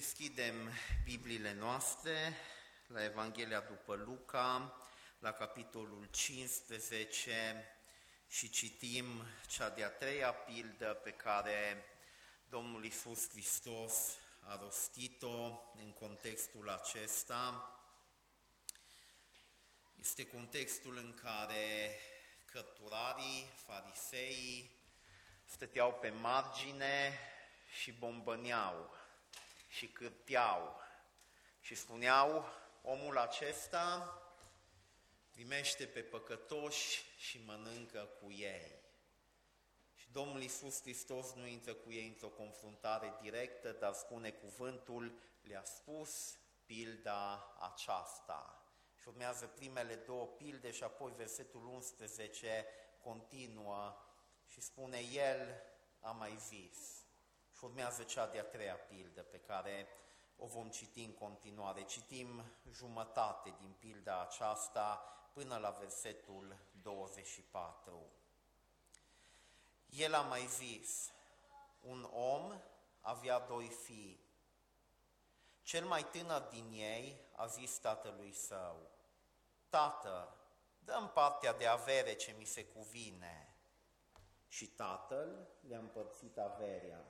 Deschidem Bibliile noastre la Evanghelia după Luca, la capitolul 15 și citim cea de-a treia pildă pe care Domnul Isus Hristos a rostit-o în contextul acesta. Este contextul în care cărturarii, fariseii stăteau pe margine și bombăneau și cârteau și spuneau, omul acesta primește pe păcătoși și mănâncă cu ei. Și Domnul Iisus Hristos nu intră cu ei într-o confruntare directă, dar spune cuvântul, le-a spus pilda aceasta. Și urmează primele două pilde și apoi versetul 11 continuă și spune, El a mai zis, și urmează cea de-a treia pildă pe care o vom citi în continuare. Citim jumătate din pilda aceasta până la versetul 24. El a mai zis, un om avea doi fii. Cel mai tânăr din ei a zis tatălui său, Tată, dăm partea de avere ce mi se cuvine. Și tatăl le-a împărțit averea.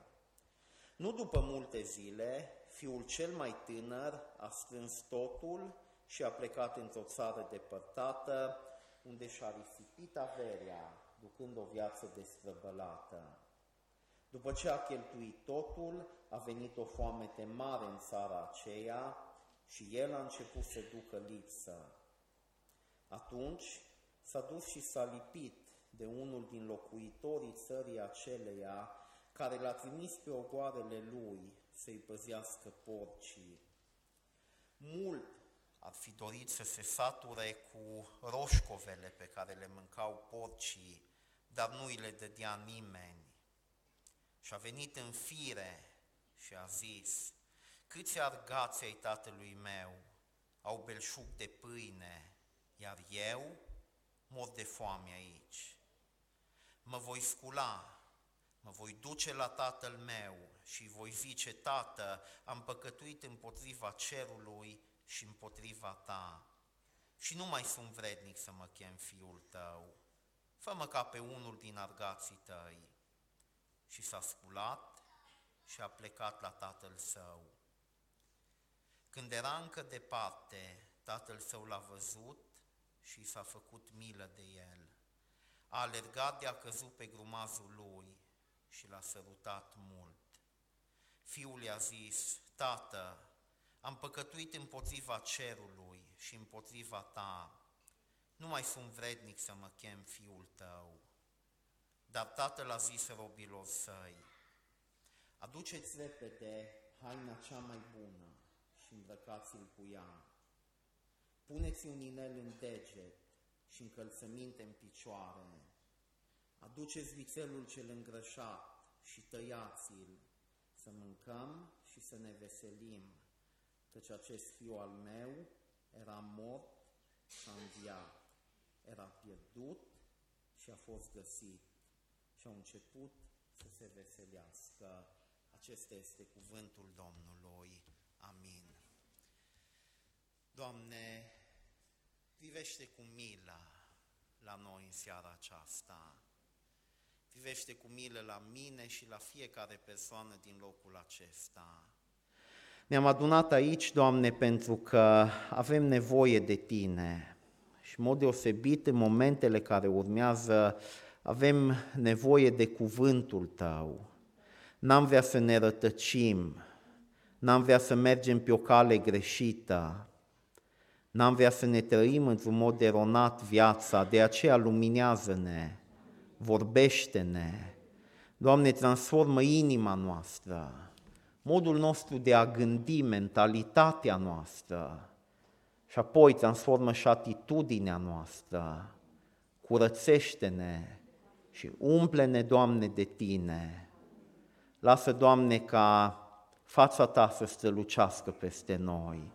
Nu după multe zile, fiul cel mai tânăr a strâns totul și a plecat într-o țară depărtată, unde și-a risipit averea, ducând o viață destrăbălată. După ce a cheltuit totul, a venit o foamete mare în țara aceea și el a început să ducă lipsă. Atunci s-a dus și s-a lipit de unul din locuitorii țării aceleia, care l-a trimis pe ogoarele lui să-i păzească porcii. Mult ar fi dorit să se sature cu roșcovele pe care le mâncau porcii, dar nu îi le dădea nimeni. Și a venit în fire și a zis, câți argați ai tatălui meu au belșug de pâine, iar eu mor de foame aici. Mă voi scula Mă voi duce la tatăl meu și voi zice, Tată, am păcătuit împotriva cerului și împotriva ta și nu mai sunt vrednic să mă chem fiul tău. Fă-mă ca pe unul din argații tăi. Și s-a sculat și a plecat la tatăl său. Când era încă departe, tatăl său l-a văzut și s-a făcut milă de el. A alergat de a căzut pe grumazul lui și l-a sărutat mult. Fiul i-a zis, Tată, am păcătuit împotriva cerului și împotriva ta, nu mai sunt vrednic să mă chem fiul tău. Dar tatăl a zis robilor săi, aduceți repede haina cea mai bună și îmbrăcați-l cu ea. Puneți un inel în deget și încălțăminte în picioare Aduceți vițelul cel îngrășat și tăiați-l, să mâncăm și să ne veselim, căci acest fiu al meu era mort și a înviat, era pierdut și a fost găsit și au început să se veselească. Acesta este cuvântul Domnului. Amin. Doamne, privește cu milă la noi în seara aceasta privește cu milă la mine și la fiecare persoană din locul acesta. Ne-am adunat aici, Doamne, pentru că avem nevoie de Tine. Și, în mod deosebit, în momentele care urmează, avem nevoie de cuvântul Tău. N-am vrea să ne rătăcim, n-am vrea să mergem pe o cale greșită, n-am vrea să ne trăim într-un mod eronat viața, de aceea luminează-ne vorbește-ne. Doamne, transformă inima noastră, modul nostru de a gândi, mentalitatea noastră și apoi transformă și atitudinea noastră. Curățește-ne și umple-ne, Doamne, de Tine. Lasă, Doamne, ca fața Ta să strălucească peste noi.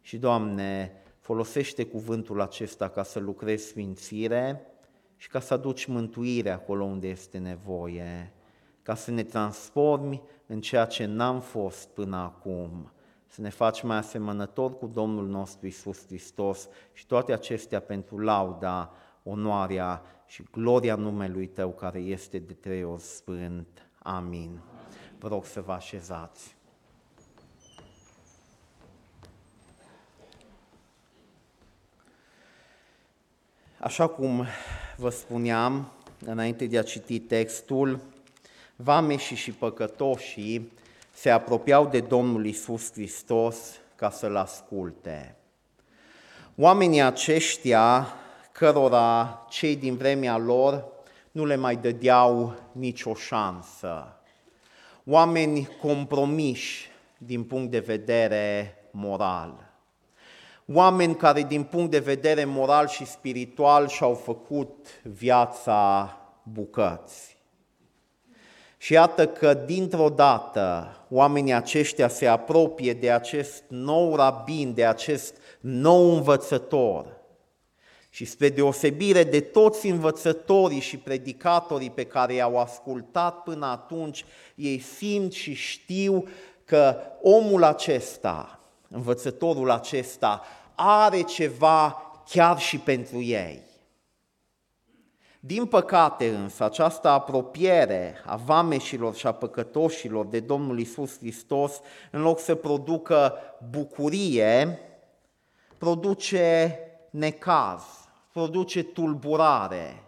Și, Doamne, folosește cuvântul acesta ca să lucrezi sfințire, și ca să aduci mântuire acolo unde este nevoie. ca să ne transformi în ceea ce n-am fost până acum, să ne faci mai asemănător cu Domnul nostru Isus Hristos și toate acestea pentru lauda, onoarea și gloria numelui Tău care este de trei ori sfânt. Amin. Vă rog să vă așezați. Așa cum vă spuneam înainte de a citi textul, vameșii și păcătoșii se apropiau de Domnul Isus Hristos ca să-L asculte. Oamenii aceștia, cărora cei din vremea lor nu le mai dădeau nicio șansă, oameni compromiși din punct de vedere moral, oameni care din punct de vedere moral și spiritual și-au făcut viața bucăți. Și iată că dintr-o dată oamenii aceștia se apropie de acest nou rabin, de acest nou învățător. Și spre deosebire de toți învățătorii și predicatorii pe care i-au ascultat până atunci, ei simt și știu că omul acesta, învățătorul acesta, are ceva chiar și pentru ei. Din păcate însă, această apropiere a vameșilor și a păcătoșilor de Domnul Isus Hristos, în loc să producă bucurie, produce necaz, produce tulburare.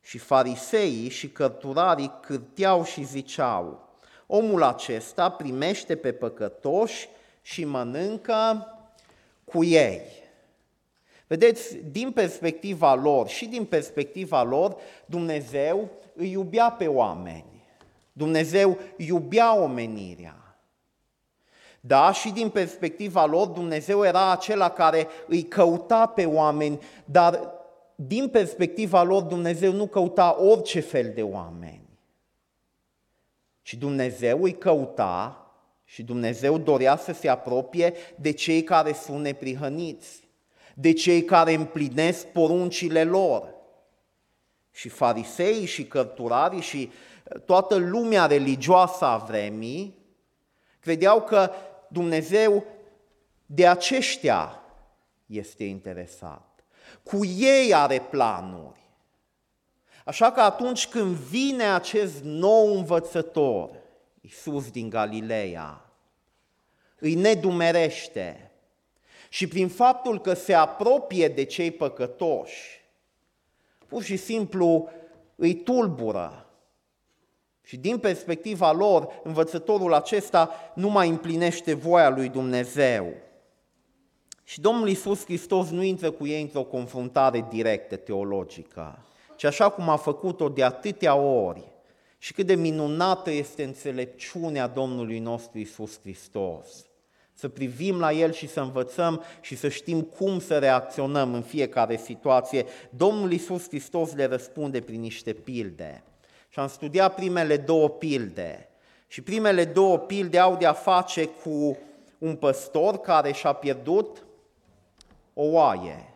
Și fariseii și cărturarii cârteau și ziceau, omul acesta primește pe păcătoși și mănâncă cu ei. Vedeți, din perspectiva lor și din perspectiva lor, Dumnezeu îi iubea pe oameni. Dumnezeu iubea omenirea. Da, și din perspectiva lor, Dumnezeu era acela care îi căuta pe oameni, dar din perspectiva lor, Dumnezeu nu căuta orice fel de oameni. Și Dumnezeu îi căuta și Dumnezeu dorea să se apropie de cei care sunt neprihăniți de cei care împlinesc poruncile lor. Și fariseii și cărturarii și uh, toată lumea religioasă a vremii credeau că Dumnezeu de aceștia este interesat. Cu ei are planuri. Așa că atunci când vine acest nou învățător, Iisus din Galileea, îi nedumerește, și prin faptul că se apropie de cei păcătoși, pur și simplu îi tulbură. Și din perspectiva lor, învățătorul acesta nu mai împlinește voia lui Dumnezeu. Și Domnul Iisus Hristos nu intră cu ei într-o confruntare directă teologică, ci așa cum a făcut-o de atâtea ori. Și cât de minunată este înțelepciunea Domnului nostru Iisus Hristos să privim la El și să învățăm și să știm cum să reacționăm în fiecare situație. Domnul Iisus Hristos le răspunde prin niște pilde. Și am studiat primele două pilde. Și primele două pilde au de-a face cu un păstor care și-a pierdut o oaie.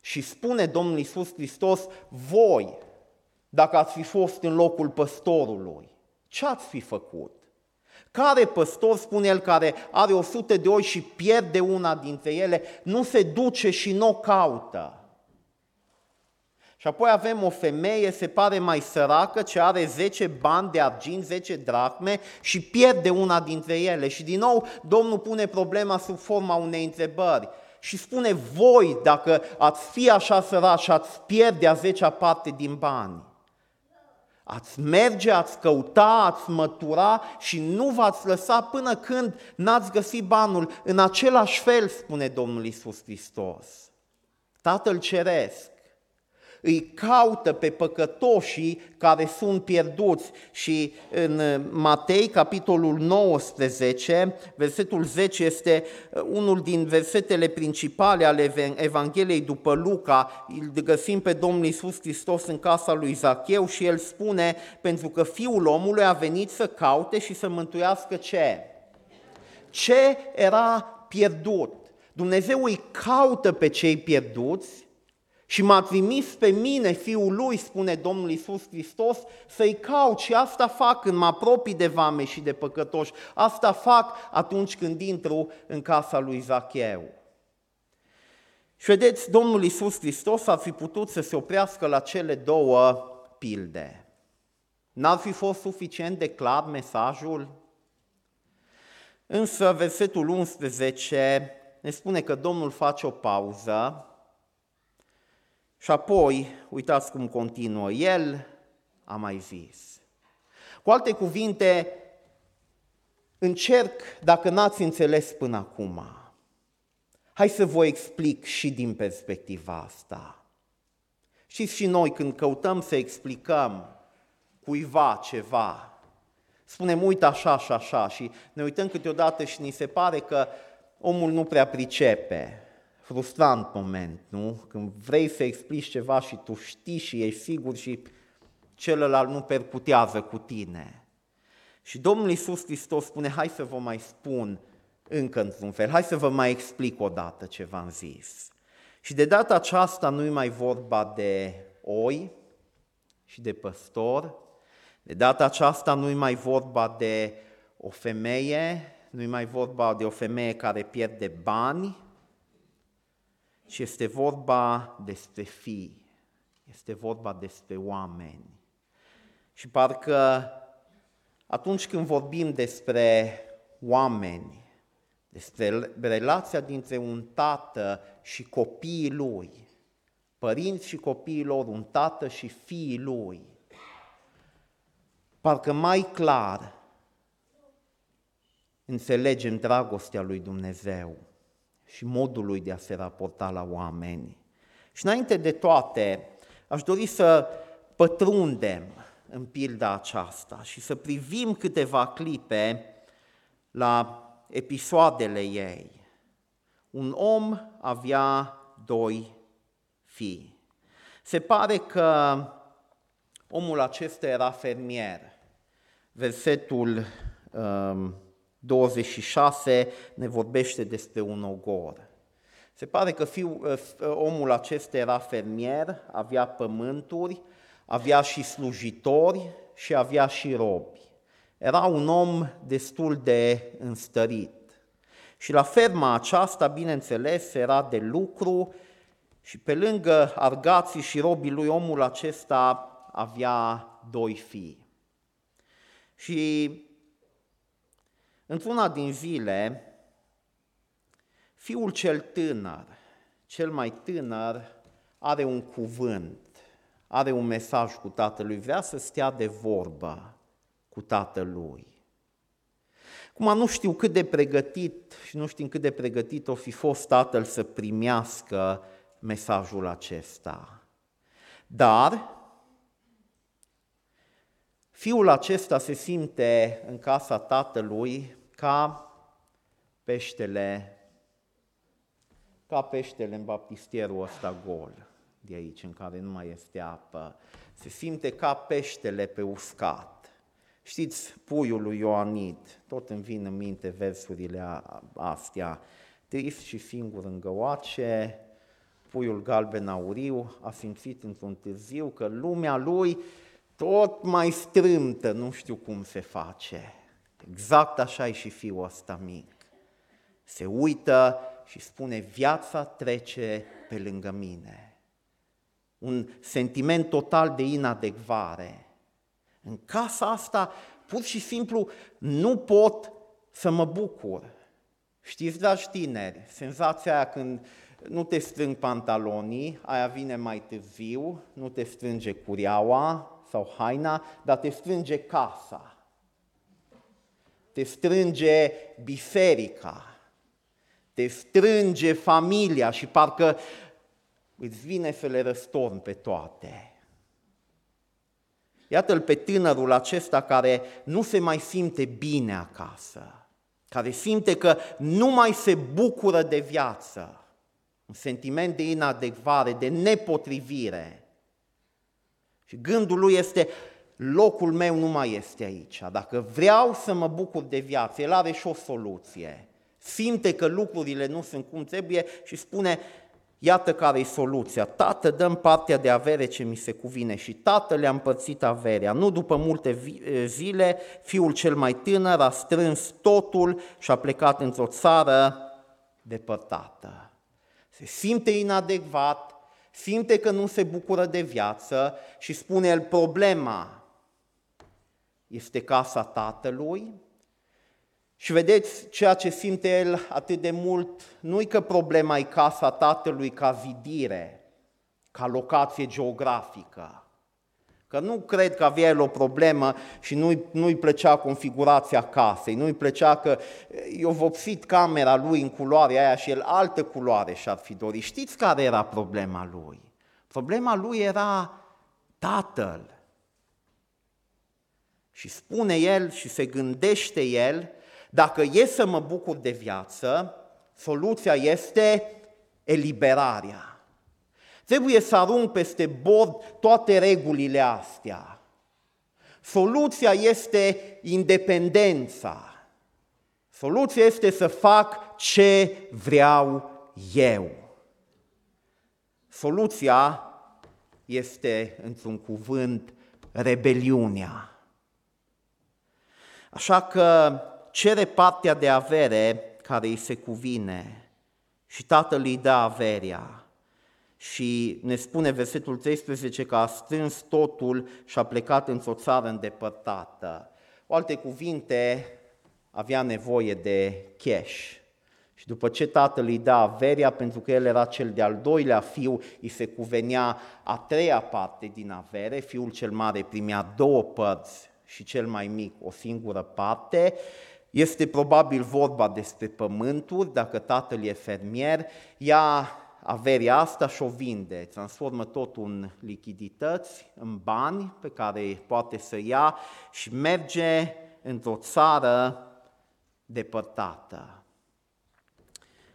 Și spune Domnul Iisus Hristos, voi, dacă ați fi fost în locul păstorului, ce ați fi făcut? Care păstor, spune el, care are o sută de oi și pierde una dintre ele, nu se duce și nu o caută? Și apoi avem o femeie, se pare mai săracă, ce are 10 bani de argint, 10 dracme și pierde una dintre ele. Și din nou Domnul pune problema sub forma unei întrebări și spune, voi, dacă ați fi așa sărași, ați pierde a zecea parte din bani, Ați merge, ați căuta, ați mătura și nu v-ați lăsa până când n-ați găsit banul. În același fel, spune Domnul Isus Hristos. Tatăl Ceresc îi caută pe păcătoșii care sunt pierduți și în Matei, capitolul 19, versetul 10 este uh, unul din versetele principale ale Evangheliei după Luca, îl găsim pe Domnul Iisus Hristos în casa lui Zacheu și el spune, pentru că Fiul omului a venit să caute și să mântuiască ce? Ce era pierdut? Dumnezeu îi caută pe cei pierduți Și m-a trimis pe mine, Fiul Lui, spune Domnul Isus Hristos, să-i caut și asta fac când mă apropii de vame și de păcătoși. Asta fac atunci când intru în casa lui Zacheu. Și vedeți, Domnul Isus Hristos ar fi putut să se oprească la cele două pilde. N-ar fi fost suficient de clar mesajul? Însă versetul 11 ne spune că Domnul face o pauză și apoi, uitați cum continuă, El a mai zis. Cu alte cuvinte, încerc, dacă n-ați înțeles până acum, hai să vă explic și din perspectiva asta. Și și noi când căutăm să explicăm cuiva ceva, spunem, uite așa și așa și ne uităm câteodată și ni se pare că omul nu prea pricepe. Frustrant moment, nu? Când vrei să explici ceva și tu știi și ești sigur și celălalt nu percutează cu tine. Și Domnul Iisus Hristos spune, hai să vă mai spun încă într-un fel, hai să vă mai explic o dată ce v-am zis. Și de data aceasta nu e mai vorba de oi și de păstor, de data aceasta nu e mai vorba de o femeie, nu e mai vorba de o femeie care pierde bani, ci este vorba despre fii, este vorba despre oameni. Și parcă atunci când vorbim despre oameni, despre relația dintre un tată și copiii lui, părinți și copiii lor, un tată și fiii lui, parcă mai clar înțelegem dragostea lui Dumnezeu și modul lui de a se raporta la oameni. Și înainte de toate, aș dori să pătrundem în pilda aceasta și să privim câteva clipe la episoadele ei. Un om avea doi fii. Se pare că omul acesta era fermier. Versetul um, 26 ne vorbește despre un ogor. Se pare că fiu, uh, omul acesta era fermier, avea pământuri, avea și slujitori și avea și robi. Era un om destul de înstărit. Și la ferma aceasta, bineînțeles, era de lucru și pe lângă argații și robii lui, omul acesta avea doi fii. Și într-una din zile, fiul cel tânăr, cel mai tânăr, are un cuvânt, are un mesaj cu tatălui, vrea să stea de vorbă cu tatălui. Acum nu știu cât de pregătit și nu știu cât de pregătit o fi fost tatăl să primească mesajul acesta. Dar fiul acesta se simte în casa tatălui ca peștele, ca peștele în baptistierul ăsta gol de aici, în care nu mai este apă. Se simte ca peștele pe uscat. Știți, puiul lui Ioanid, tot îmi vin în minte versurile astea, trist și singur în găoace, puiul galben auriu a simțit într-un târziu că lumea lui tot mai strâmtă, nu știu cum se face. Exact așa e și fiul ăsta mic. Se uită și spune, viața trece pe lângă mine. Un sentiment total de inadecvare. În casa asta, pur și simplu, nu pot să mă bucur. Știți, dragi tineri, senzația aia când nu te strâng pantalonii, aia vine mai târziu, nu te strânge curiaua sau haina, dar te strânge casa. Te strânge biserica, te strânge familia și parcă îți vine să le răstorn pe toate. Iată-l pe tânărul acesta care nu se mai simte bine acasă, care simte că nu mai se bucură de viață, un sentiment de inadecvare, de nepotrivire. Și gândul lui este, locul meu nu mai este aici. Dacă vreau să mă bucur de viață, el are și o soluție. Simte că lucrurile nu sunt cum trebuie și spune, Iată care e soluția. Tată, dăm partea de avere ce mi se cuvine și tată le-a împărțit averea. Nu după multe zile, fiul cel mai tânăr a strâns totul și a plecat într-o țară depărtată. Se simte inadecvat, simte că nu se bucură de viață și spune el problema este casa tatălui, și vedeți ceea ce simte el atât de mult, nu-i că problema e casa tatălui ca zidire, ca locație geografică. Că nu cred că avea el o problemă și nu-i, nu-i plăcea configurația casei, nu-i plăcea că i-a vopsit camera lui în culoarea aia și el altă culoare și-ar fi dorit. Știți care era problema lui? Problema lui era tatăl. Și spune el și se gândește el dacă e să mă bucur de viață, soluția este eliberarea. Trebuie să arunc peste bord toate regulile astea. Soluția este independența. Soluția este să fac ce vreau eu. Soluția este, într-un cuvânt, rebeliunea. Așa că cere partea de avere care îi se cuvine și tatăl îi dă averea. Și ne spune versetul 13 că a strâns totul și a plecat într-o țară îndepărtată. Cu alte cuvinte, avea nevoie de cash. Și după ce tatăl îi dă averea, pentru că el era cel de-al doilea fiu, îi se cuvenea a treia parte din avere, fiul cel mare primea două părți și cel mai mic o singură parte, este probabil vorba despre pământuri, dacă tatăl e fermier, ia averia asta și o vinde, transformă totul în lichidități, în bani pe care poate să ia și merge într-o țară depărtată.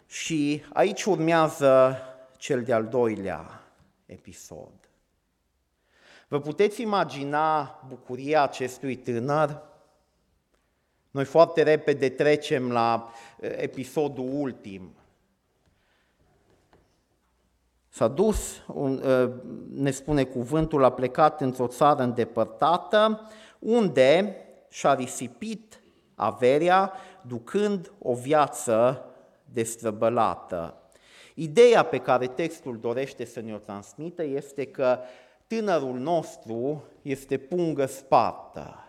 Și aici urmează cel de-al doilea episod. Vă puteți imagina bucuria acestui tânăr noi foarte repede trecem la eh, episodul ultim. S-a dus, eh, ne spune cuvântul, a plecat într-o țară îndepărtată, unde și-a risipit averea, ducând o viață destrăbălată. Ideea pe care textul dorește să ne-o transmită este că tânărul nostru este pungă spartă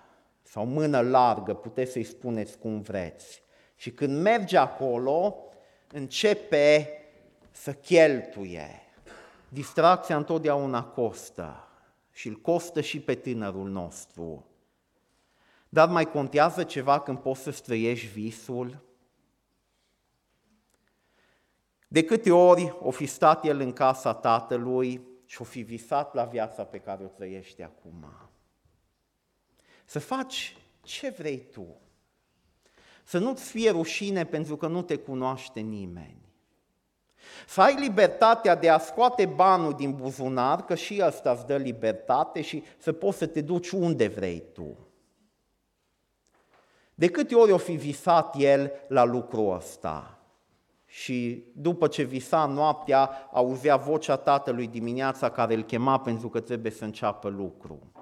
sau mână largă, puteți să-i spuneți cum vreți. Și când merge acolo, începe să cheltuie. Distracția întotdeauna costă și îl costă și pe tânărul nostru. Dar mai contează ceva când poți să străiești visul? De câte ori o fi stat el în casa tatălui și o fi visat la viața pe care o trăiește acum? Să faci ce vrei tu. Să nu-ți fie rușine pentru că nu te cunoaște nimeni. Să ai libertatea de a scoate banul din buzunar, că și ăsta îți dă libertate și să poți să te duci unde vrei tu. De câte ori o fi visat el la lucrul ăsta? Și după ce visa noaptea, auzea vocea tatălui dimineața care îl chema pentru că trebuie să înceapă lucru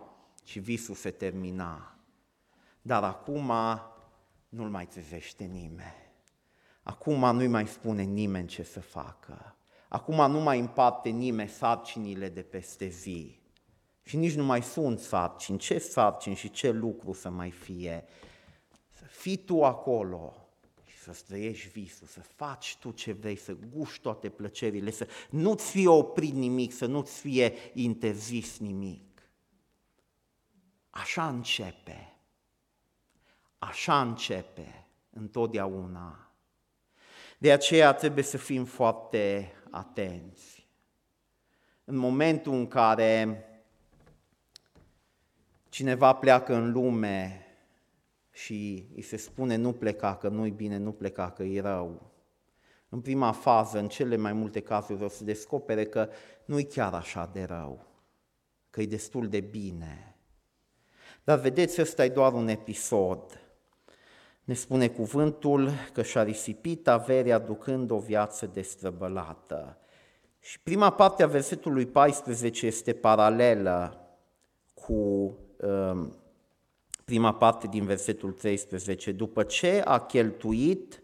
și visul se termina. Dar acum nu-l mai trezește nimeni. Acum nu-i mai spune nimeni ce să facă. Acum nu mai împarte nimeni sarcinile de peste zi. Și nici nu mai sunt sarcini. Ce sarcini și ce lucru să mai fie? Să fii tu acolo și să străiești visul, să faci tu ce vrei, să guști toate plăcerile, să nu-ți fie oprit nimic, să nu-ți fie interzis nimic. Așa începe. Așa începe întotdeauna. De aceea trebuie să fim foarte atenți. În momentul în care cineva pleacă în lume și îi se spune nu pleca, că nu-i bine, nu pleca, că e rău, în prima fază, în cele mai multe cazuri, o să descopere că nu-i chiar așa de rău, că e destul de bine, dar vedeți, ăsta e doar un episod. Ne spune cuvântul că și-a risipit averea ducând o viață destrăbălată. Și prima parte a versetului 14 este paralelă cu uh, prima parte din versetul 13. După ce a cheltuit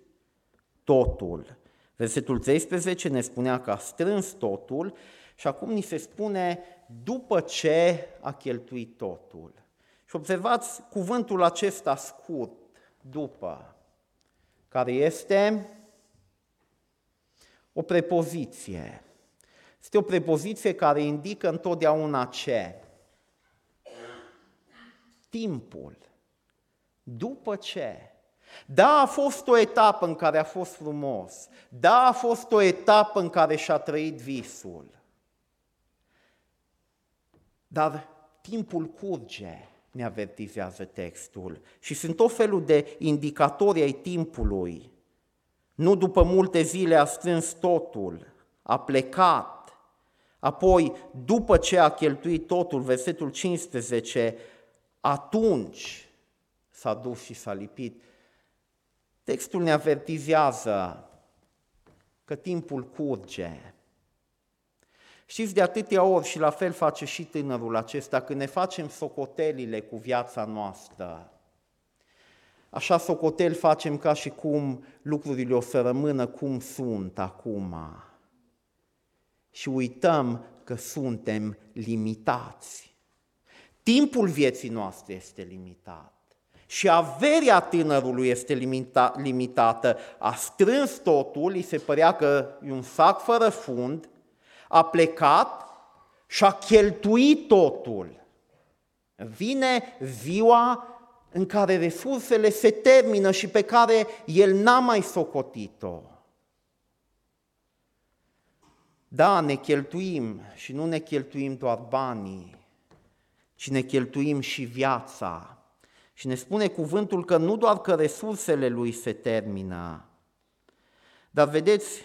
totul. Versetul 13 ne spunea că a strâns totul și acum ni se spune după ce a cheltuit totul. Și observați cuvântul acesta scurt, după, care este o prepoziție. Este o prepoziție care indică întotdeauna ce? Timpul. După ce? Da, a fost o etapă în care a fost frumos. Da, a fost o etapă în care și-a trăit visul. Dar timpul curge, ne avertizează textul. Și sunt tot felul de indicatori ai timpului. Nu după multe zile a strâns totul, a plecat. Apoi, după ce a cheltuit totul, versetul 15, atunci s-a dus și s-a lipit. Textul ne avertizează că timpul curge. Știți, de atâtea ori și la fel face și tânărul acesta, când ne facem socotelile cu viața noastră, așa socotel facem ca și cum lucrurile o să rămână cum sunt acum. Și uităm că suntem limitați. Timpul vieții noastre este limitat. Și averia tânărului este limita, limitată. A strâns totul, îi se părea că e un sac fără fund, a plecat și a cheltuit totul. Vine ziua în care resursele se termină și pe care el n-a mai socotit-o. Da, ne cheltuim și nu ne cheltuim doar banii, ci ne cheltuim și viața. Și ne spune cuvântul că nu doar că resursele lui se termină, dar vedeți,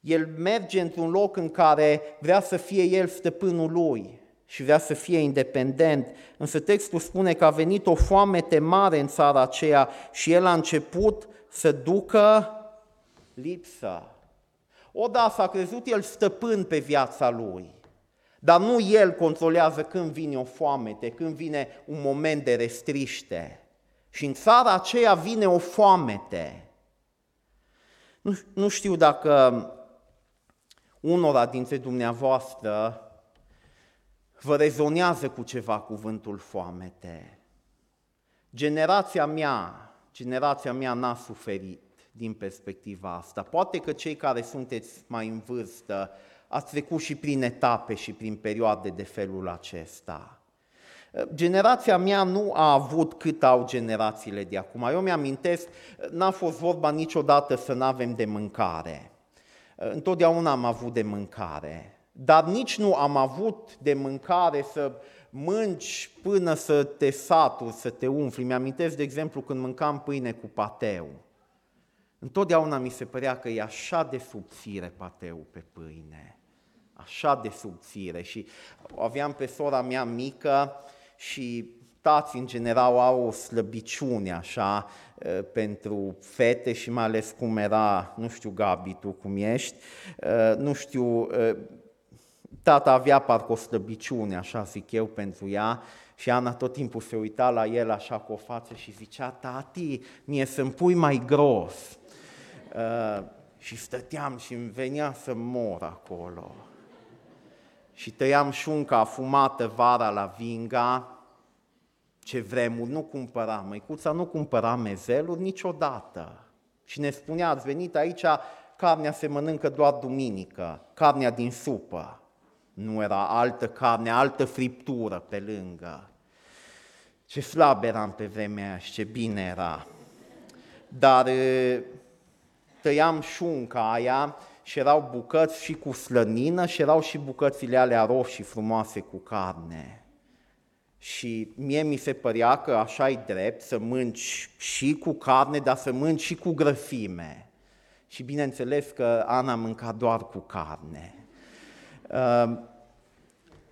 el merge într-un loc în care vrea să fie el stăpânul lui și vrea să fie independent, însă textul spune că a venit o foamete mare în țara aceea și el a început să ducă lipsa. O, da, s-a crezut el stăpân pe viața lui, dar nu el controlează când vine o foamete, când vine un moment de restriște. Și în țara aceea vine o foamete. Nu, nu știu dacă unora dintre dumneavoastră vă rezonează cu ceva cuvântul foamete. Generația mea, generația mea n-a suferit din perspectiva asta. Poate că cei care sunteți mai în vârstă ați trecut și prin etape și prin perioade de felul acesta. Generația mea nu a avut cât au generațiile de acum. Eu mi-amintesc, n-a fost vorba niciodată să nu avem de mâncare. Întotdeauna am avut de mâncare, dar nici nu am avut de mâncare să mânci până să te saturi, să te umfli. Mi-amintesc, de exemplu, când mâncam pâine cu pateu. Întotdeauna mi se părea că e așa de subțire pateu pe pâine, așa de subțire. Și aveam pe sora mea mică și tați în general au o slăbiciune așa pentru fete și mai ales cum era, nu știu Gabi, tu cum ești, nu știu, tata avea parcă o slăbiciune, așa zic eu, pentru ea și Ana tot timpul se uita la el așa cu o față și zicea, tati, mie să-mi pui mai gros. și stăteam și îmi venea să mor acolo. Și tăiam șunca afumată vara la vinga, ce vremuri, nu cumpăra, măicuța nu cumpăra mezeluri niciodată. Și ne spunea, ați venit aici, carnea se mănâncă doar duminică, carnea din supă. Nu era altă carne, altă friptură pe lângă. Ce slab eram pe vremea aia și ce bine era. Dar tăiam șunca aia și erau bucăți și cu slănină și erau și bucățile alea roșii frumoase cu carne. Și mie mi se părea că așa e drept să mânci și cu carne, dar să mânci și cu grăfime. Și bineînțeles că Ana mânca doar cu carne. Uh,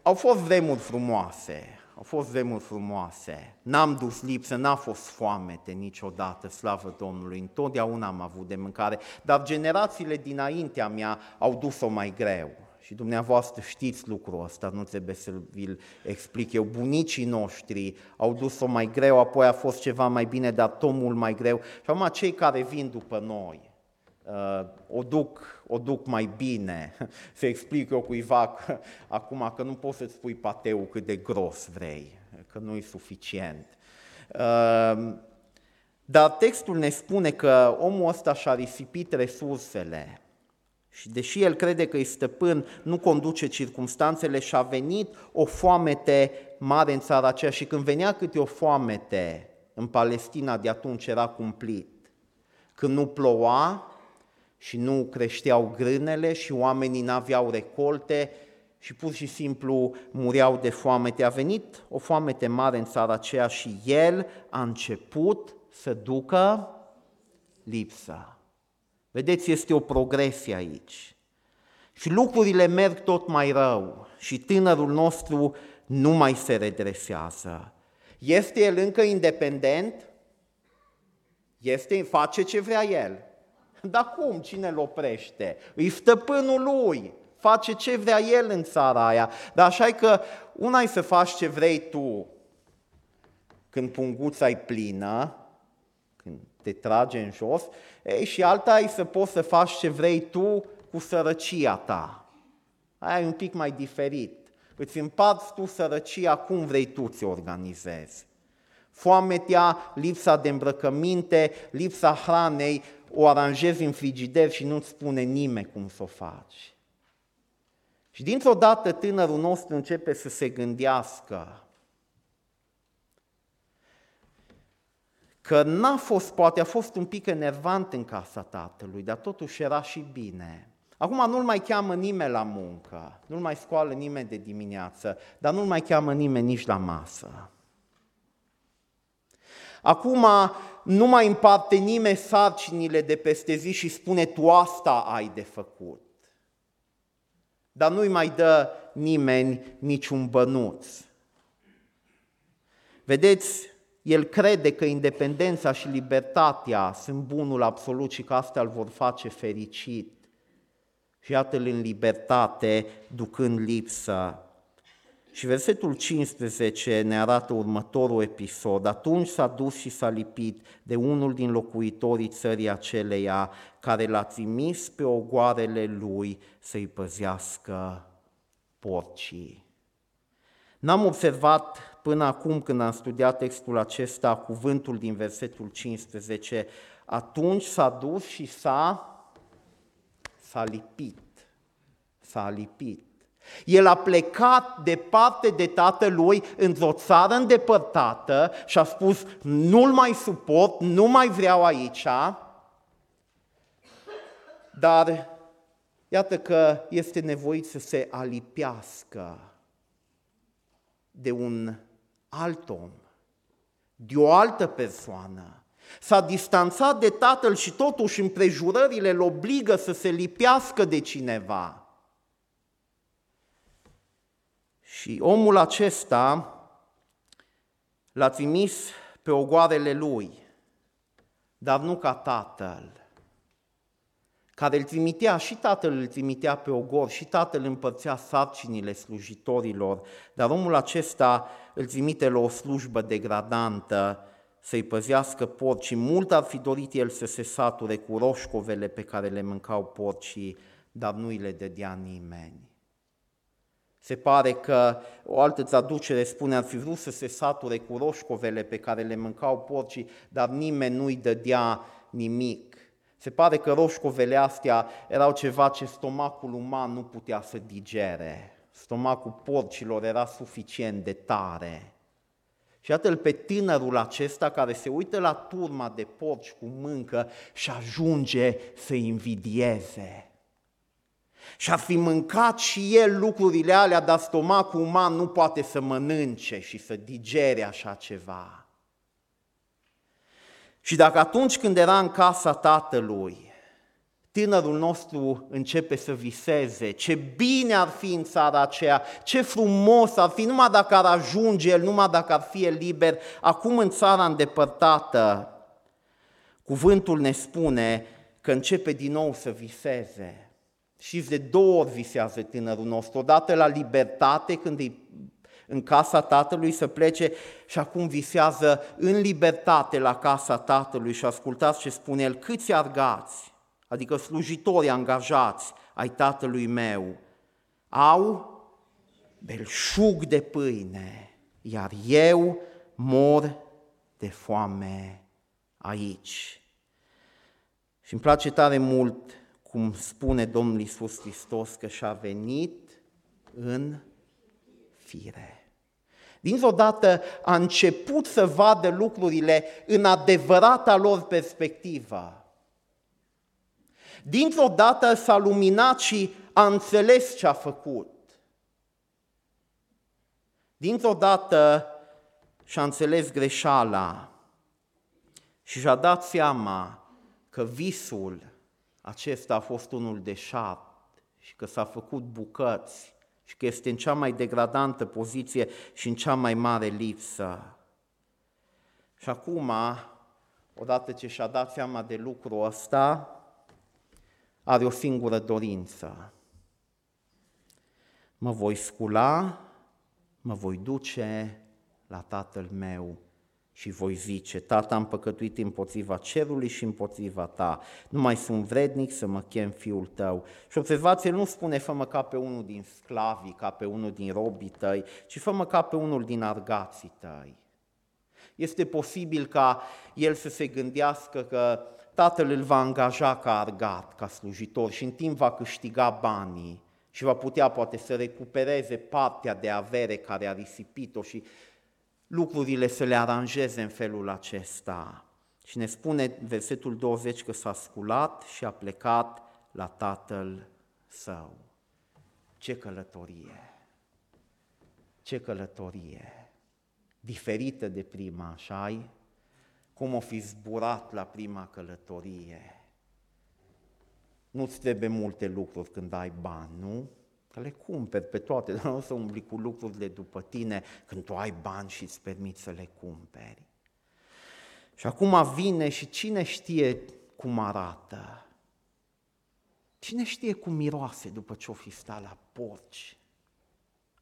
au fost vremuri frumoase, au fost vremuri frumoase. N-am dus lipsă, n-a fost foamete niciodată, slavă Domnului, întotdeauna am avut de mâncare, dar generațiile dinaintea mea au dus-o mai greu și dumneavoastră știți lucrul ăsta, nu trebuie să vi-l explic eu. Bunicii noștri au dus-o mai greu, apoi a fost ceva mai bine, dar tot mult mai greu. Și acum cei care vin după noi, uh, o, duc, o duc mai bine. Să explic eu cuiva că, acum că nu poți să-ți pui pateu cât de gros vrei, că nu e suficient. Uh, dar textul ne spune că omul ăsta și-a risipit resursele, și deși el crede că e stăpân, nu conduce circumstanțele și a venit o foamete mare în țara aceea și când venea câte o foamete în Palestina de atunci era cumplit. Când nu ploua și nu creșteau grânele și oamenii n-aveau recolte și pur și simplu mureau de foamete. A venit o foamete mare în țara aceea și el a început să ducă lipsa. Vedeți, este o progresie aici. Și lucrurile merg tot mai rău și tânărul nostru nu mai se redresează. Este el încă independent? Este, face ce vrea el. Dar cum? Cine îl oprește? Îi stăpânul lui. Face ce vrea el în țara aia. Dar așa e că una e să faci ce vrei tu când punguța e plină, când te trage în jos, ei, și alta e să poți să faci ce vrei tu cu sărăcia ta. Aia e un pic mai diferit. Îți împarți tu sărăcia cum vrei tu ți organizezi. Foametea, lipsa de îmbrăcăminte, lipsa hranei, o aranjezi în frigider și nu-ți spune nimeni cum să o faci. Și dintr-o dată tânărul nostru începe să se gândească, că n-a fost, poate a fost un pic enervant în casa tatălui, dar totuși era și bine. Acum nu-l mai cheamă nimeni la muncă, nu-l mai scoală nimeni de dimineață, dar nu-l mai cheamă nimeni nici la masă. Acum nu mai împarte nimeni sarcinile de peste zi și spune tu asta ai de făcut. Dar nu-i mai dă nimeni niciun bănuț. Vedeți, el crede că independența și libertatea sunt bunul absolut și că asta îl vor face fericit. Și iată-l în libertate, ducând lipsă. Și versetul 15 ne arată următorul episod. Atunci s-a dus și s-a lipit de unul din locuitorii țării aceleia, care l-a trimis pe ogoarele lui să-i păzească porcii. N-am observat până acum când am studiat textul acesta, cuvântul din versetul 15, atunci s-a dus și s-a, s-a lipit. S-a lipit. El a plecat departe de tatălui într-o țară îndepărtată și a spus, nu-l mai suport, nu mai vreau aici, dar iată că este nevoit să se alipiască de un alt om, de o altă persoană. S-a distanțat de tatăl și totuși împrejurările îl obligă să se lipească de cineva. Și omul acesta l-a trimis pe ogoarele lui, dar nu ca tatăl, care îl trimitea, și tatăl îl trimitea pe ogor, și tatăl împărțea sarcinile slujitorilor, dar omul acesta îl trimite la o slujbă degradantă, să-i păzească porcii. Mult ar fi dorit el să se sature cu roșcovele pe care le mâncau porcii, dar nu îi le dădea nimeni. Se pare că o altă traducere spune ar fi vrut să se sature cu roșcovele pe care le mâncau porcii, dar nimeni nu-i dădea nimic. Se pare că roșcovele astea erau ceva ce stomacul uman nu putea să digere. Stomacul porcilor era suficient de tare. Și iată pe tânărul acesta care se uită la turma de porci cu mâncă și ajunge să invidieze. Și ar fi mâncat și el lucrurile alea, dar stomacul uman nu poate să mănânce și să digere așa ceva. Și dacă atunci când era în casa tatălui, tânărul nostru începe să viseze ce bine ar fi în țara aceea, ce frumos ar fi, numai dacă ar ajunge el, numai dacă ar fi el liber, acum în țara îndepărtată, cuvântul ne spune că începe din nou să viseze. Și de două ori visează tânărul nostru. Odată la libertate, când e în casa tatălui să plece și acum visează în libertate la casa tatălui și ascultați ce spune el, câți argați, adică slujitori angajați ai tatălui meu, au belșug de pâine, iar eu mor de foame aici. Și îmi place tare mult cum spune Domnul Iisus Hristos că și-a venit în fire. Dintr-o dată a început să vadă lucrurile în adevărata lor perspectivă. Dintr-o dată s-a luminat și a înțeles ce a făcut. Dintr-o dată și-a înțeles greșeala și și-a dat seama că visul acesta a fost unul de șart și că s-a făcut bucăți și că este în cea mai degradantă poziție și în cea mai mare lipsă. Și acum, odată ce și-a dat seama de lucrul ăsta, are o singură dorință. Mă voi scula, mă voi duce la tatăl meu și voi zice, Tata, am păcătuit împotriva cerului și împotriva ta, nu mai sunt vrednic să mă chem fiul tău. Și observați, el nu spune, fă-mă ca pe unul din sclavii, ca pe unul din robii tăi, ci fă-mă ca pe unul din argații tăi. Este posibil ca el să se gândească că tatăl îl va angaja ca argat, ca slujitor și în timp va câștiga banii și va putea poate să recupereze partea de avere care a risipit-o și lucrurile să le aranjeze în felul acesta. Și ne spune versetul 20 că s-a sculat și a plecat la tatăl său. Ce călătorie! Ce călătorie! Diferită de prima, așa Cum o fi zburat la prima călătorie. Nu-ți trebuie multe lucruri când ai bani, nu? Că le cumperi pe toate, dar nu o să umbli cu lucrurile după tine când tu ai bani și îți permiți să le cumperi. Și acum vine și cine știe cum arată? Cine știe cum miroase după ce o fi stat la porci?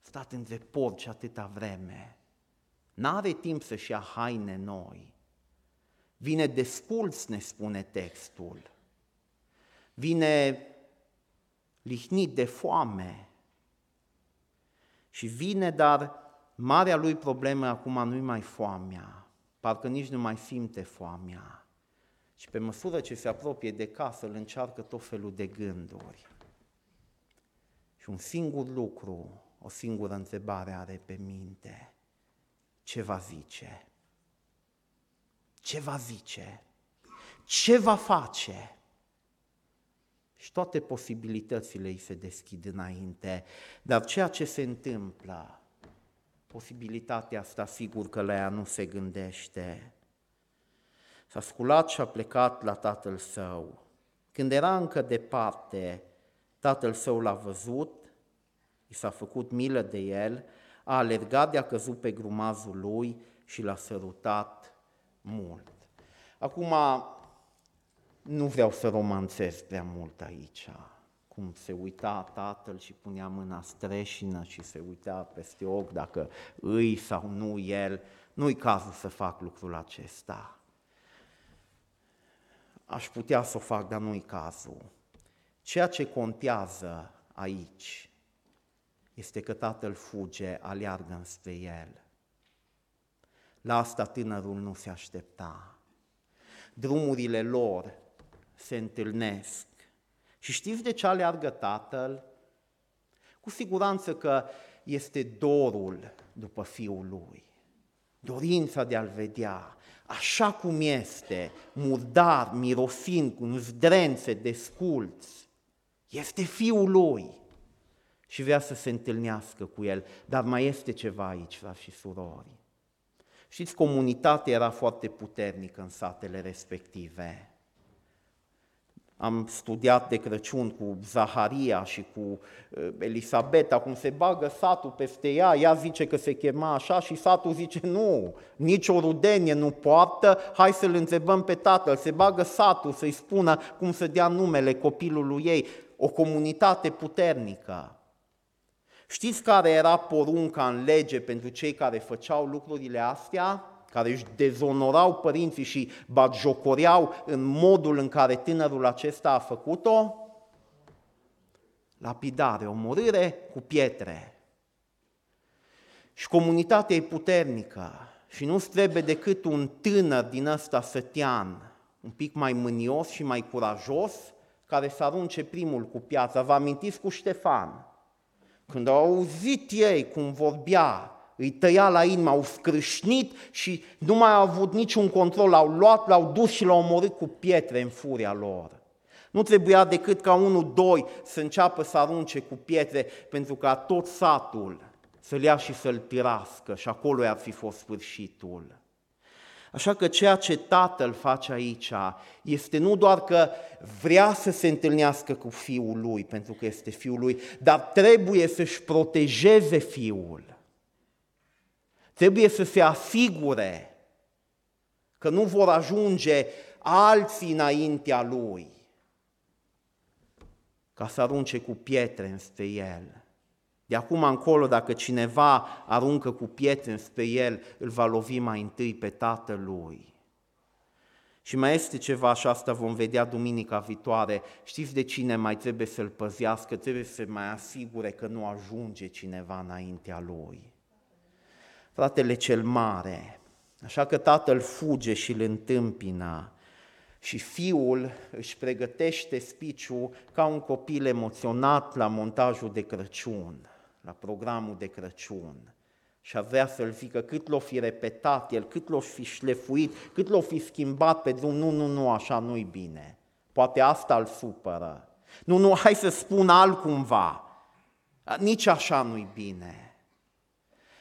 Stat între porci atâta vreme. N-are timp să-și ia haine noi. Vine desculț, ne spune textul. Vine lihnit de foame. Și vine, dar marea lui problemă acum nu-i mai foamea, parcă nici nu mai simte foamea. Și pe măsură ce se apropie de casă, îl încearcă tot felul de gânduri. Și un singur lucru, o singură întrebare are pe minte. Ce va zice? Ce va zice? Ce va face? Și toate posibilitățile îi se deschid înainte. Dar ceea ce se întâmplă, posibilitatea asta sigur că la ea nu se gândește. S-a sculat și a plecat la tatăl său. Când era încă departe, tatăl său l-a văzut, i s-a făcut milă de el, a alergat de a căzut pe grumazul lui și l-a sărutat mult. Acum, nu vreau să romanțez prea mult aici, cum se uita tatăl și punea mâna streșină și se uita peste ochi dacă îi sau nu el. Nu-i cazul să fac lucrul acesta. Aș putea să o fac, dar nu-i cazul. Ceea ce contează aici este că tatăl fuge, aleargă spre el. La asta tânărul nu se aștepta. Drumurile lor se întâlnesc. Și știți de ce aleargă tatăl? Cu siguranță că este dorul după fiul lui, dorința de a-l vedea, așa cum este, murdar, mirosind, cu zdrențe, desculți. Este fiul lui și vrea să se întâlnească cu el. Dar mai este ceva aici, frați și surori. Știți, comunitatea era foarte puternică în satele respective am studiat de Crăciun cu Zaharia și cu uh, Elisabeta, cum se bagă satul peste ea, ea zice că se chema așa și satul zice nu, nici o rudenie nu poartă, hai să-l întrebăm pe tatăl, se bagă satul să-i spună cum să dea numele copilului ei, o comunitate puternică. Știți care era porunca în lege pentru cei care făceau lucrurile astea? Care își dezonorau părinții și batjocoreau în modul în care tânărul acesta a făcut-o? Lapidare, omorâre cu pietre. Și comunitatea e puternică și nu trebuie decât un tânăr din ăsta sătean, un pic mai mânios și mai curajos, care să arunce primul cu piața. Vă amintiți cu Ștefan? Când au auzit ei cum vorbea îi tăia la inimă, au scrâșnit și nu mai au avut niciun control, l-au luat, l-au dus și l-au omorât cu pietre în furia lor. Nu trebuia decât ca unul, doi să înceapă să arunce cu pietre pentru ca tot satul să-l ia și să-l tirască și acolo ar fi fost sfârșitul. Așa că ceea ce tatăl face aici este nu doar că vrea să se întâlnească cu fiul lui, pentru că este fiul lui, dar trebuie să-și protejeze fiul. Trebuie să se asigure că nu vor ajunge alții înaintea lui ca să arunce cu pietre înspre el. De acum încolo, dacă cineva aruncă cu pietre înspre el, îl va lovi mai întâi pe tatăl lui. Și mai este ceva și asta vom vedea duminica viitoare. Știți de cine mai trebuie să-l păzească? Trebuie să se mai asigure că nu ajunge cineva înaintea lui fratele cel mare. Așa că tatăl fuge și îl întâmpină și fiul își pregătește spiciul ca un copil emoționat la montajul de Crăciun, la programul de Crăciun. Și avea să-l zică cât l-o fi repetat el, cât l-o fi șlefuit, cât l-o fi schimbat pe drum, nu, nu, nu, așa nu-i bine. Poate asta îl supără. Nu, nu, hai să spun altcumva. Nici așa nu-i bine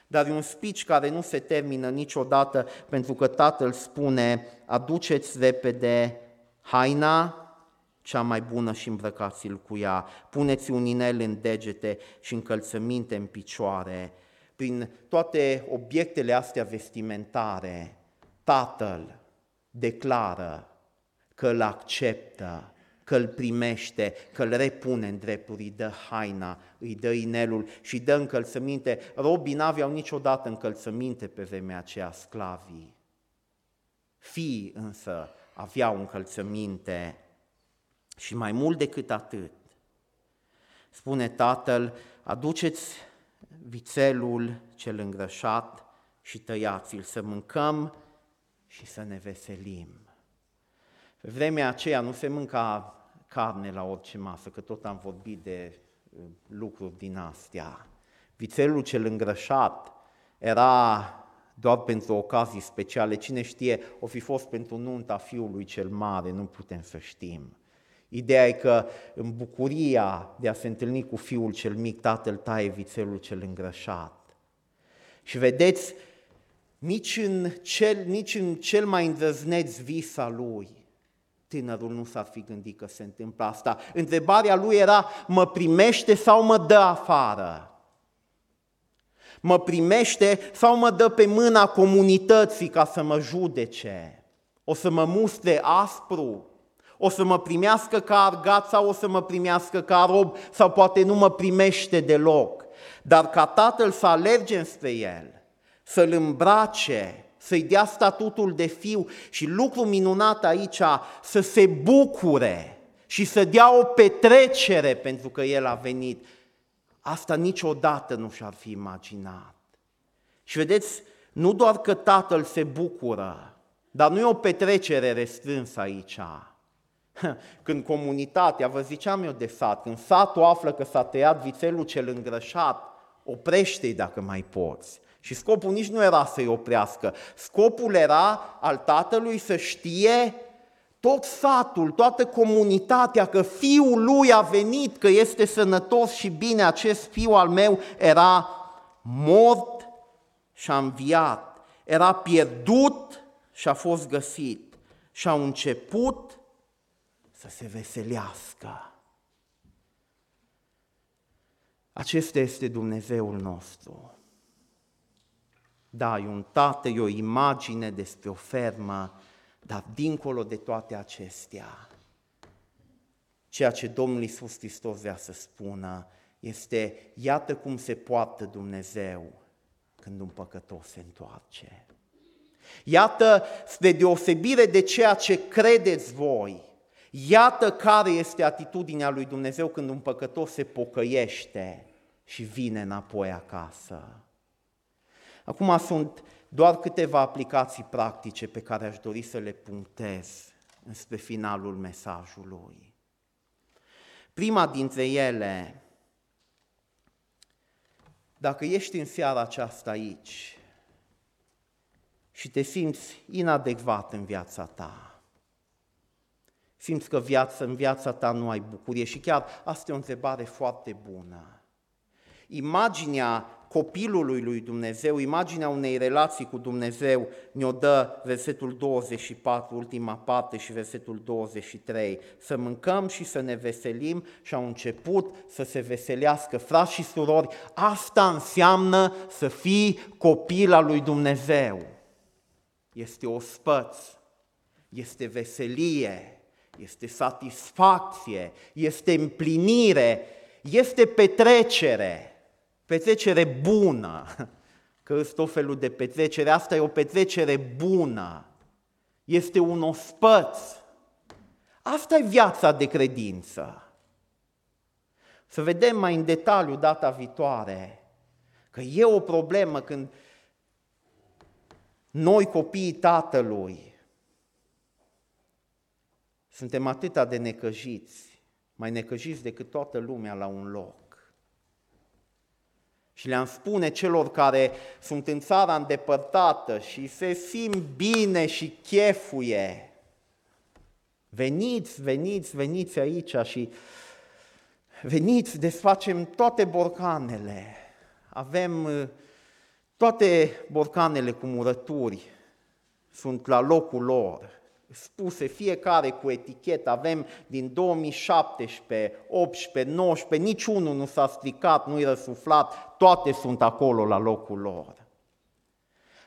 dar e un speech care nu se termină niciodată pentru că tatăl spune aduceți repede haina cea mai bună și îmbrăcați-l cu ea, puneți un inel în degete și încălțăminte în picioare. Prin toate obiectele astea vestimentare, tatăl declară că îl acceptă că îl primește, că îl repune în drepturi, îi dă haina, îi dă inelul și dă încălțăminte. Robii n-aveau niciodată încălțăminte pe vremea aceea, sclavii. Fii însă aveau încălțăminte și mai mult decât atât. Spune tatăl, aduceți vițelul cel îngrășat și tăiați-l să mâncăm și să ne veselim. Pe vremea aceea nu se mânca carne la orice masă, că tot am vorbit de uh, lucruri din astea. Vițelul cel îngrășat era doar pentru ocazii speciale. Cine știe, o fi fost pentru nunta fiului cel mare, nu putem să știm. Ideea e că în bucuria de a se întâlni cu fiul cel mic, tatăl taie vițelul cel îngrășat. Și vedeți, nici în cel, nici în cel mai îndrăzneț vis al lui, Tânărul nu s-ar fi gândit că se întâmplă asta. Întrebarea lui era, mă primește sau mă dă afară? Mă primește sau mă dă pe mâna comunității ca să mă judece? O să mă mustre aspru? O să mă primească ca argat sau o să mă primească ca rob? Sau poate nu mă primește deloc? Dar ca tatăl să alerge înspre el, să-l îmbrace, să-i dea statutul de fiu și lucru minunat aici, să se bucure și să dea o petrecere pentru că el a venit. Asta niciodată nu și-ar fi imaginat. Și vedeți, nu doar că tatăl se bucură, dar nu e o petrecere restrânsă aici. Când comunitatea, vă ziceam eu de sat, când satul află că s-a tăiat vițelul cel îngrășat, oprește-i dacă mai poți. Și scopul nici nu era să-i oprească. Scopul era al tatălui să știe tot satul, toată comunitatea, că fiul lui a venit, că este sănătos și bine, acest fiu al meu era mort și a înviat, era pierdut și a fost găsit. Și au început să se veselească. Acesta este Dumnezeul nostru. Da, e un tată, e o imagine despre o fermă, dar dincolo de toate acestea, ceea ce Domnul Iisus Hristos vrea să spună este, iată cum se poartă Dumnezeu când un păcătos se întoarce. Iată, spre deosebire de ceea ce credeți voi, iată care este atitudinea lui Dumnezeu când un păcătos se pocăiește și vine înapoi acasă. Acum sunt doar câteva aplicații practice pe care aș dori să le punctez spre finalul mesajului. Prima dintre ele, dacă ești în seara aceasta aici și te simți inadecvat în viața ta, simți că viața, în viața ta nu ai bucurie și chiar asta e o întrebare foarte bună. Imaginea copilului lui Dumnezeu, imaginea unei relații cu Dumnezeu, ne-o dă versetul 24, ultima parte și versetul 23. Să mâncăm și să ne veselim și au început să se veselească. Frați și surori, asta înseamnă să fii copil al lui Dumnezeu. Este o spăț, este veselie, este satisfacție, este împlinire, este petrecere petrecere bună, că sunt tot felul de petrecere, asta e o petrecere bună, este un ospăț. Asta e viața de credință. Să vedem mai în detaliu data viitoare că e o problemă când noi copiii tatălui suntem atâta de necăjiți, mai necăjiți decât toată lumea la un loc. Și le-am spune celor care sunt în țara îndepărtată și se simt bine și chefuie, veniți, veniți, veniți aici și veniți, desfacem toate borcanele. Avem uh, toate borcanele cu murături, sunt la locul lor spuse fiecare cu etichetă, avem din 2017, 18, 19, niciunul nu s-a stricat, nu-i răsuflat, toate sunt acolo la locul lor.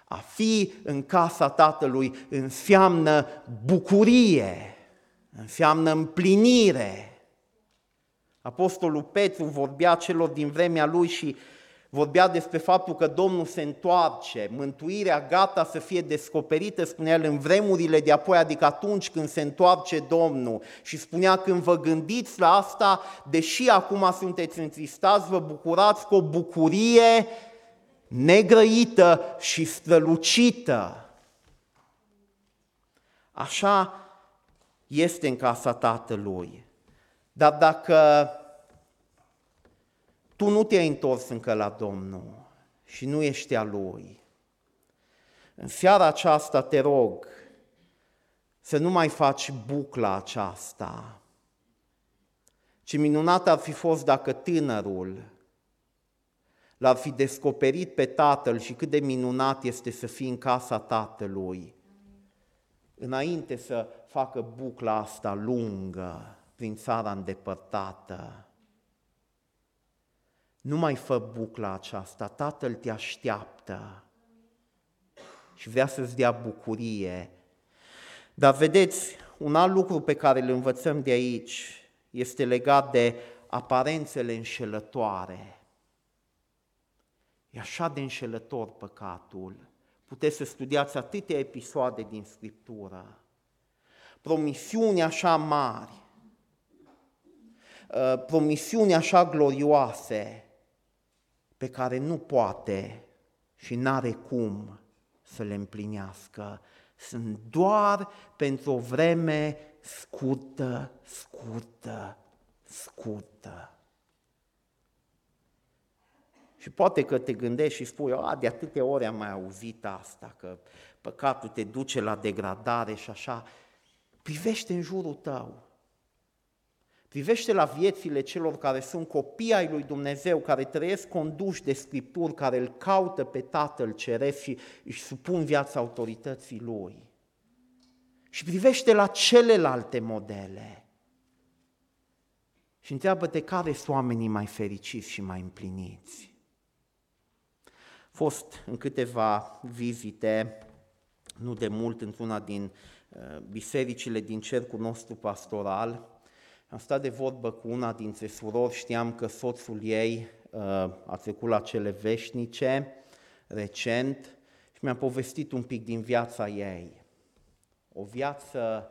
A fi în casa Tatălui înseamnă bucurie, înseamnă împlinire. Apostolul Petru vorbea celor din vremea lui și vorbea despre faptul că Domnul se întoarce, mântuirea gata să fie descoperită, spunea el, în vremurile de apoi, adică atunci când se întoarce Domnul. Și spunea, când vă gândiți la asta, deși acum sunteți întristați, vă bucurați cu o bucurie negrăită și strălucită. Așa este în casa Tatălui. Dar dacă tu nu te-ai întors încă la Domnul și nu ești a Lui. În seara aceasta te rog să nu mai faci bucla aceasta, ce minunat ar fi fost dacă tânărul l-ar fi descoperit pe tatăl și cât de minunat este să fii în casa tatălui, înainte să facă bucla asta lungă prin țara îndepărtată. Nu mai fă bucla aceasta, Tatăl te așteaptă și vrea să-ți dea bucurie. Dar vedeți, un alt lucru pe care îl învățăm de aici este legat de aparențele înșelătoare. E așa de înșelător păcatul. Puteți să studiați atâtea episoade din Scriptură. Promisiuni așa mari, uh, promisiuni așa glorioase, pe care nu poate și n-are cum să le împlinească. Sunt doar pentru o vreme scurtă, scurtă, scurtă. Și poate că te gândești și spui, a, de atâtea ori am mai auzit asta, că păcatul te duce la degradare și așa. Privește în jurul tău. Privește la viețile celor care sunt copii ai lui Dumnezeu, care trăiesc conduși de Scripturi, care îl caută pe Tatăl Ceresc și își supun viața autorității Lui. Și privește la celelalte modele. și întreabă-te care sunt oamenii mai fericiți și mai împliniți. Fost în câteva vizite, nu de mult, într-una din uh, bisericile din cercul nostru pastoral, am stat de vorbă cu una dintre surori, știam că soțul ei uh, a trecut la cele veșnice recent și mi-a povestit un pic din viața ei. O viață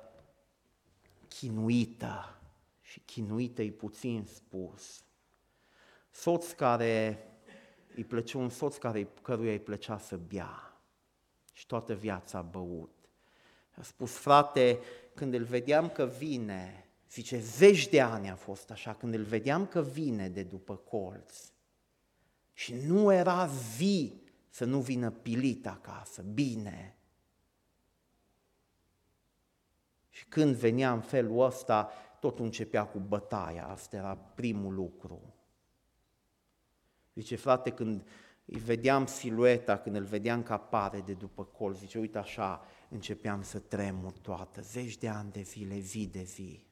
chinuită și chinuită e puțin spus. Soț care îi plăcea un soț care, căruia îi plăcea să bea și toată viața a băut. A spus, frate, când îl vedeam că vine, zice, zeci de ani a fost așa, când îl vedeam că vine de după colț și nu era zi să nu vină pilit acasă, bine. Și când venea în felul ăsta, totul începea cu bătaia, asta era primul lucru. Zice, frate, când îi vedeam silueta, când îl vedeam că apare de după colț, zice, uite așa, începeam să tremur toată, zeci de ani de zile, zi de zi.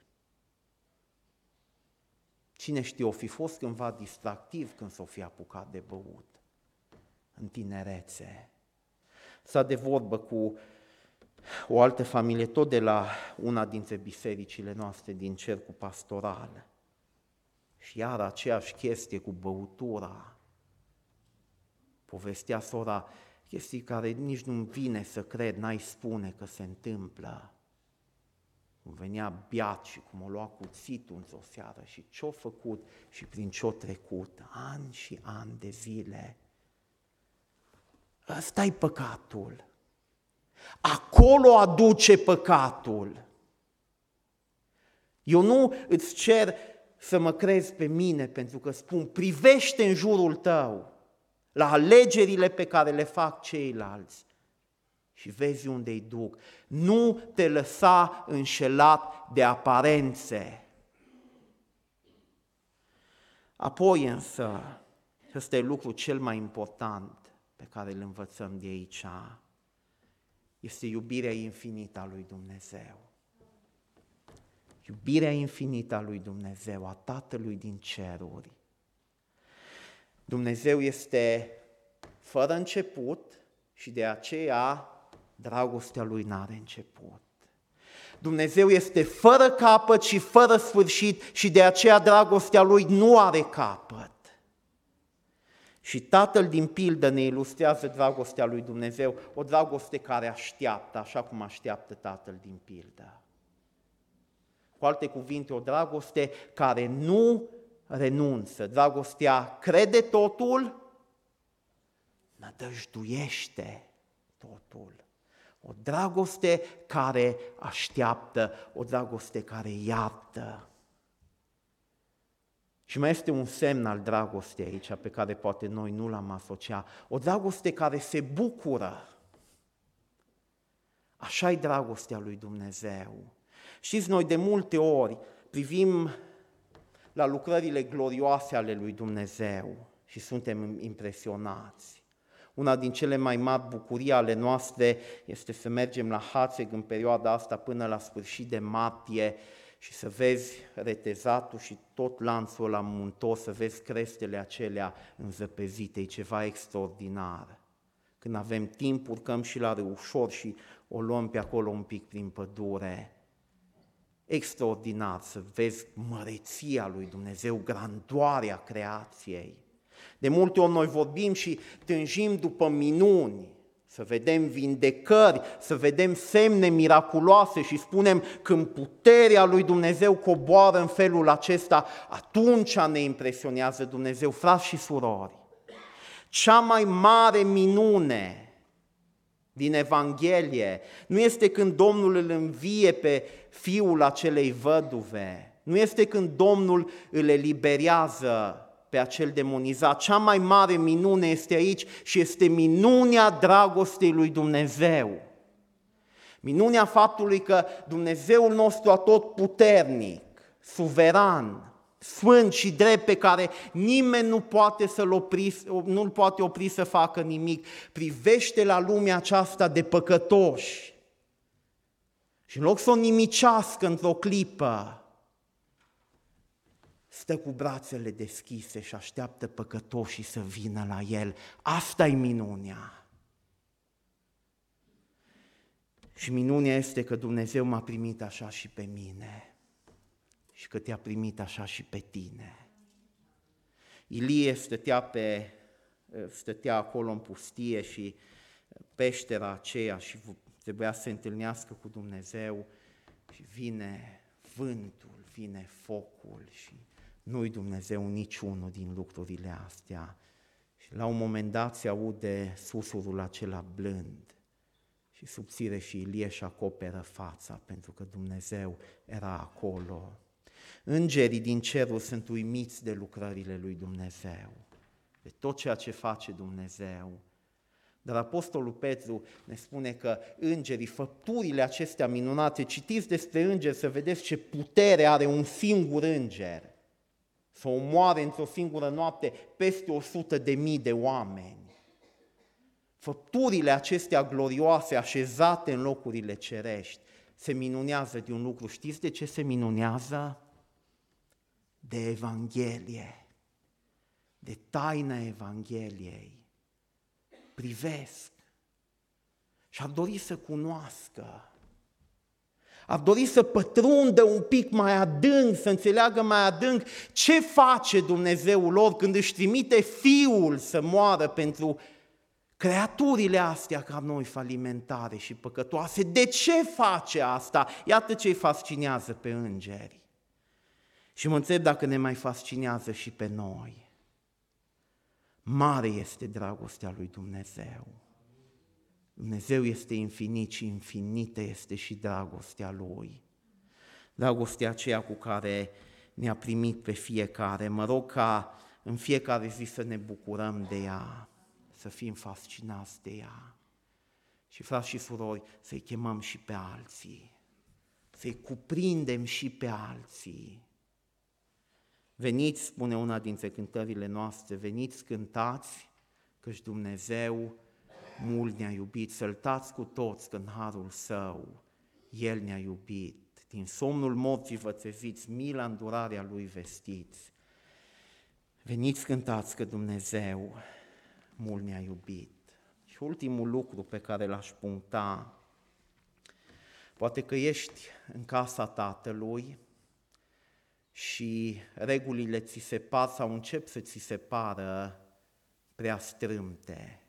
Cine știe, o fi fost cândva distractiv când s-o fi apucat de băut, în tinerețe. S-a de vorbă cu o altă familie, tot de la una dintre bisericile noastre din cercul pastoral. Și iar aceeași chestie cu băutura. Povestea sora chestii care nici nu vine să cred, n-ai spune că se întâmplă. Cum venea biat și cum o lua cuțitul într-o seară și ce-o făcut și prin ce-o trecut, ani și ani de zile. ăsta e păcatul. Acolo aduce păcatul. Eu nu îți cer să mă crezi pe mine pentru că spun, privește în jurul tău la alegerile pe care le fac ceilalți și vezi unde îi duc. Nu te lăsa înșelat de aparențe. Apoi însă, ăsta e lucrul cel mai important pe care îl învățăm de aici, este iubirea infinită a lui Dumnezeu. Iubirea infinită a lui Dumnezeu, a Tatălui din ceruri. Dumnezeu este fără început și de aceea dragostea lui n-are început. Dumnezeu este fără capăt și fără sfârșit și de aceea dragostea lui nu are capăt. Și tatăl din pildă ne ilustrează dragostea lui Dumnezeu, o dragoste care așteaptă, așa cum așteaptă tatăl din pildă. Cu alte cuvinte, o dragoste care nu renunță. Dragostea crede totul, nădăjduiește totul. O dragoste care așteaptă, o dragoste care iartă. Și mai este un semn al dragostei aici pe care poate noi nu l-am asociat. O dragoste care se bucură. Așa e dragostea lui Dumnezeu. Știți, noi de multe ori privim la lucrările glorioase ale lui Dumnezeu și suntem impresionați. Una din cele mai mari bucurii ale noastre este să mergem la Hațeg în perioada asta până la sfârșit de martie și să vezi retezatul și tot lanțul la muntos, să vezi crestele acelea înzăpezite, e ceva extraordinar. Când avem timp, urcăm și la reușor și o luăm pe acolo un pic prin pădure. Extraordinar să vezi măreția lui Dumnezeu, grandoarea creației. De multe ori noi vorbim și tânjim după minuni, să vedem vindecări, să vedem semne miraculoase și spunem când puterea lui Dumnezeu coboară în felul acesta, atunci ne impresionează Dumnezeu, frați și surori. Cea mai mare minune din Evanghelie nu este când Domnul îl învie pe fiul acelei văduve, nu este când Domnul îl eliberează pe acel demonizat. Cea mai mare minune este aici și este minunea dragostei lui Dumnezeu. Minunea faptului că Dumnezeul nostru atot puternic, suveran, sfânt și drept pe care nimeni nu poate să-l opri, nu poate opri să facă nimic, privește la lumea aceasta de păcătoși. Și în loc să o nimicească într-o clipă, stă cu brațele deschise și așteaptă păcătoșii să vină la el. Asta e minunea. Și minunea este că Dumnezeu m-a primit așa și pe mine și că te-a primit așa și pe tine. Ilie stătea, pe, stătea acolo în pustie și peștera aceea și trebuia să se întâlnească cu Dumnezeu și vine vântul, vine focul și nu-i Dumnezeu niciunul din lucrurile astea. Și la un moment dat se aude susurul acela blând și subțire și Ilie și acoperă fața pentru că Dumnezeu era acolo. Îngerii din cerul sunt uimiți de lucrările lui Dumnezeu, de tot ceea ce face Dumnezeu. Dar Apostolul Petru ne spune că îngerii, făpturile acestea minunate, citiți despre îngeri să vedeți ce putere are un singur înger să omoare într-o singură noapte peste o sută de mii de oameni. Făpturile acestea glorioase, așezate în locurile cerești, se minunează de un lucru. Știți de ce se minunează? De Evanghelie, de taina Evangheliei. Privesc și ar dori să cunoască ar dori să pătrundă un pic mai adânc, să înțeleagă mai adânc ce face Dumnezeul lor când își trimite Fiul să moară pentru creaturile astea ca noi falimentare și păcătoase. De ce face asta? Iată ce îi fascinează pe îngeri. Și mă întreb dacă ne mai fascinează și pe noi. Mare este dragostea lui Dumnezeu. Dumnezeu este infinit și infinită este și dragostea Lui. Dragostea aceea cu care ne-a primit pe fiecare. Mă rog ca în fiecare zi să ne bucurăm de ea, să fim fascinați de ea. Și frați și surori, să-i chemăm și pe alții, să-i cuprindem și pe alții. Veniți, spune una dintre cântările noastre, veniți cântați, căci Dumnezeu mult ne-a iubit, săltați cu toți că în harul său El ne-a iubit. Din somnul morții vă treziți, mila îndurarea Lui vestiți. Veniți cântați că Dumnezeu mult ne-a iubit. Și ultimul lucru pe care l-aș puncta, poate că ești în casa Tatălui și regulile ți se par sau încep să ți se pară prea strâmte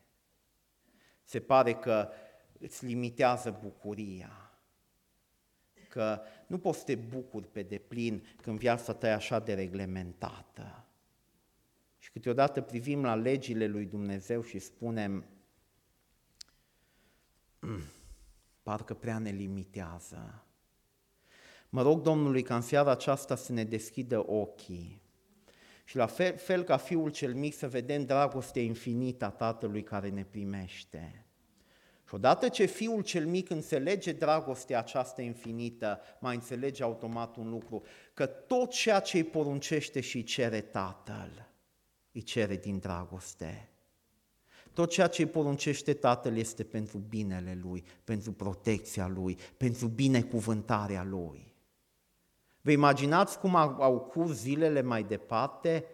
se pare că îți limitează bucuria, că nu poți să te bucuri pe deplin când viața ta e așa de reglementată. Și câteodată privim la legile lui Dumnezeu și spunem, mm, parcă prea ne limitează. Mă rog Domnului ca în seara aceasta să ne deschidă ochii și la fel, fel ca fiul cel mic să vedem dragostea infinită a Tatălui care ne primește. Și odată ce fiul cel mic înțelege dragostea aceasta infinită, mai înțelege automat un lucru, că tot ceea ce îi poruncește și îi cere Tatăl, îi cere din dragoste. Tot ceea ce îi poruncește Tatăl este pentru binele Lui, pentru protecția Lui, pentru binecuvântarea Lui. Vă imaginați cum au, au curs zilele mai departe?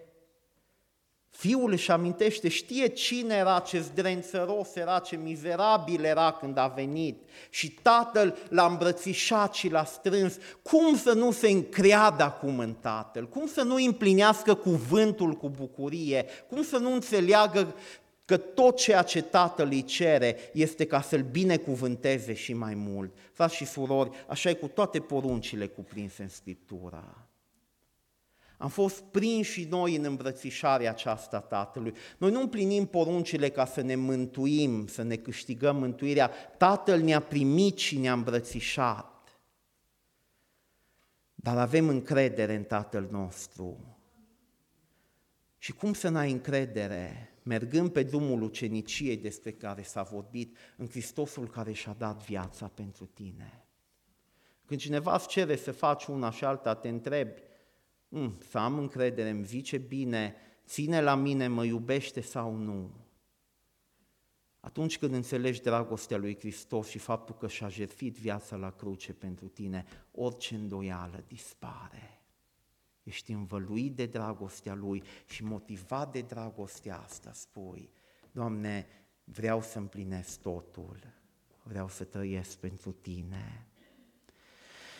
Fiul își amintește, știe cine era ce zdrențăros era, ce mizerabil era când a venit și tatăl l-a îmbrățișat și l-a strâns. Cum să nu se încreadă acum în tatăl? Cum să nu împlinească cuvântul cu bucurie? Cum să nu înțeleagă că tot ceea ce Tatăl îi cere este ca să-L binecuvânteze și mai mult. Frați și surori, așa e cu toate poruncile cuprinse în Scriptura. Am fost prinși și noi în îmbrățișarea aceasta Tatălui. Noi nu împlinim poruncile ca să ne mântuim, să ne câștigăm mântuirea. Tatăl ne-a primit și ne-a îmbrățișat. Dar avem încredere în Tatăl nostru. Și cum să n-ai încredere mergând pe drumul uceniciei despre care s-a vorbit, în Hristosul care și-a dat viața pentru tine. Când cineva îți cere să faci una și alta, te întrebi, mm, să am încredere, îmi zice bine, ține la mine, mă iubește sau nu? Atunci când înțelegi dragostea lui Hristos și faptul că și-a jertfit viața la cruce pentru tine, orice îndoială dispare. Ești învăluit de dragostea Lui și motivat de dragostea asta, spui, Doamne, vreau să împlinesc totul, vreau să trăiesc pentru Tine.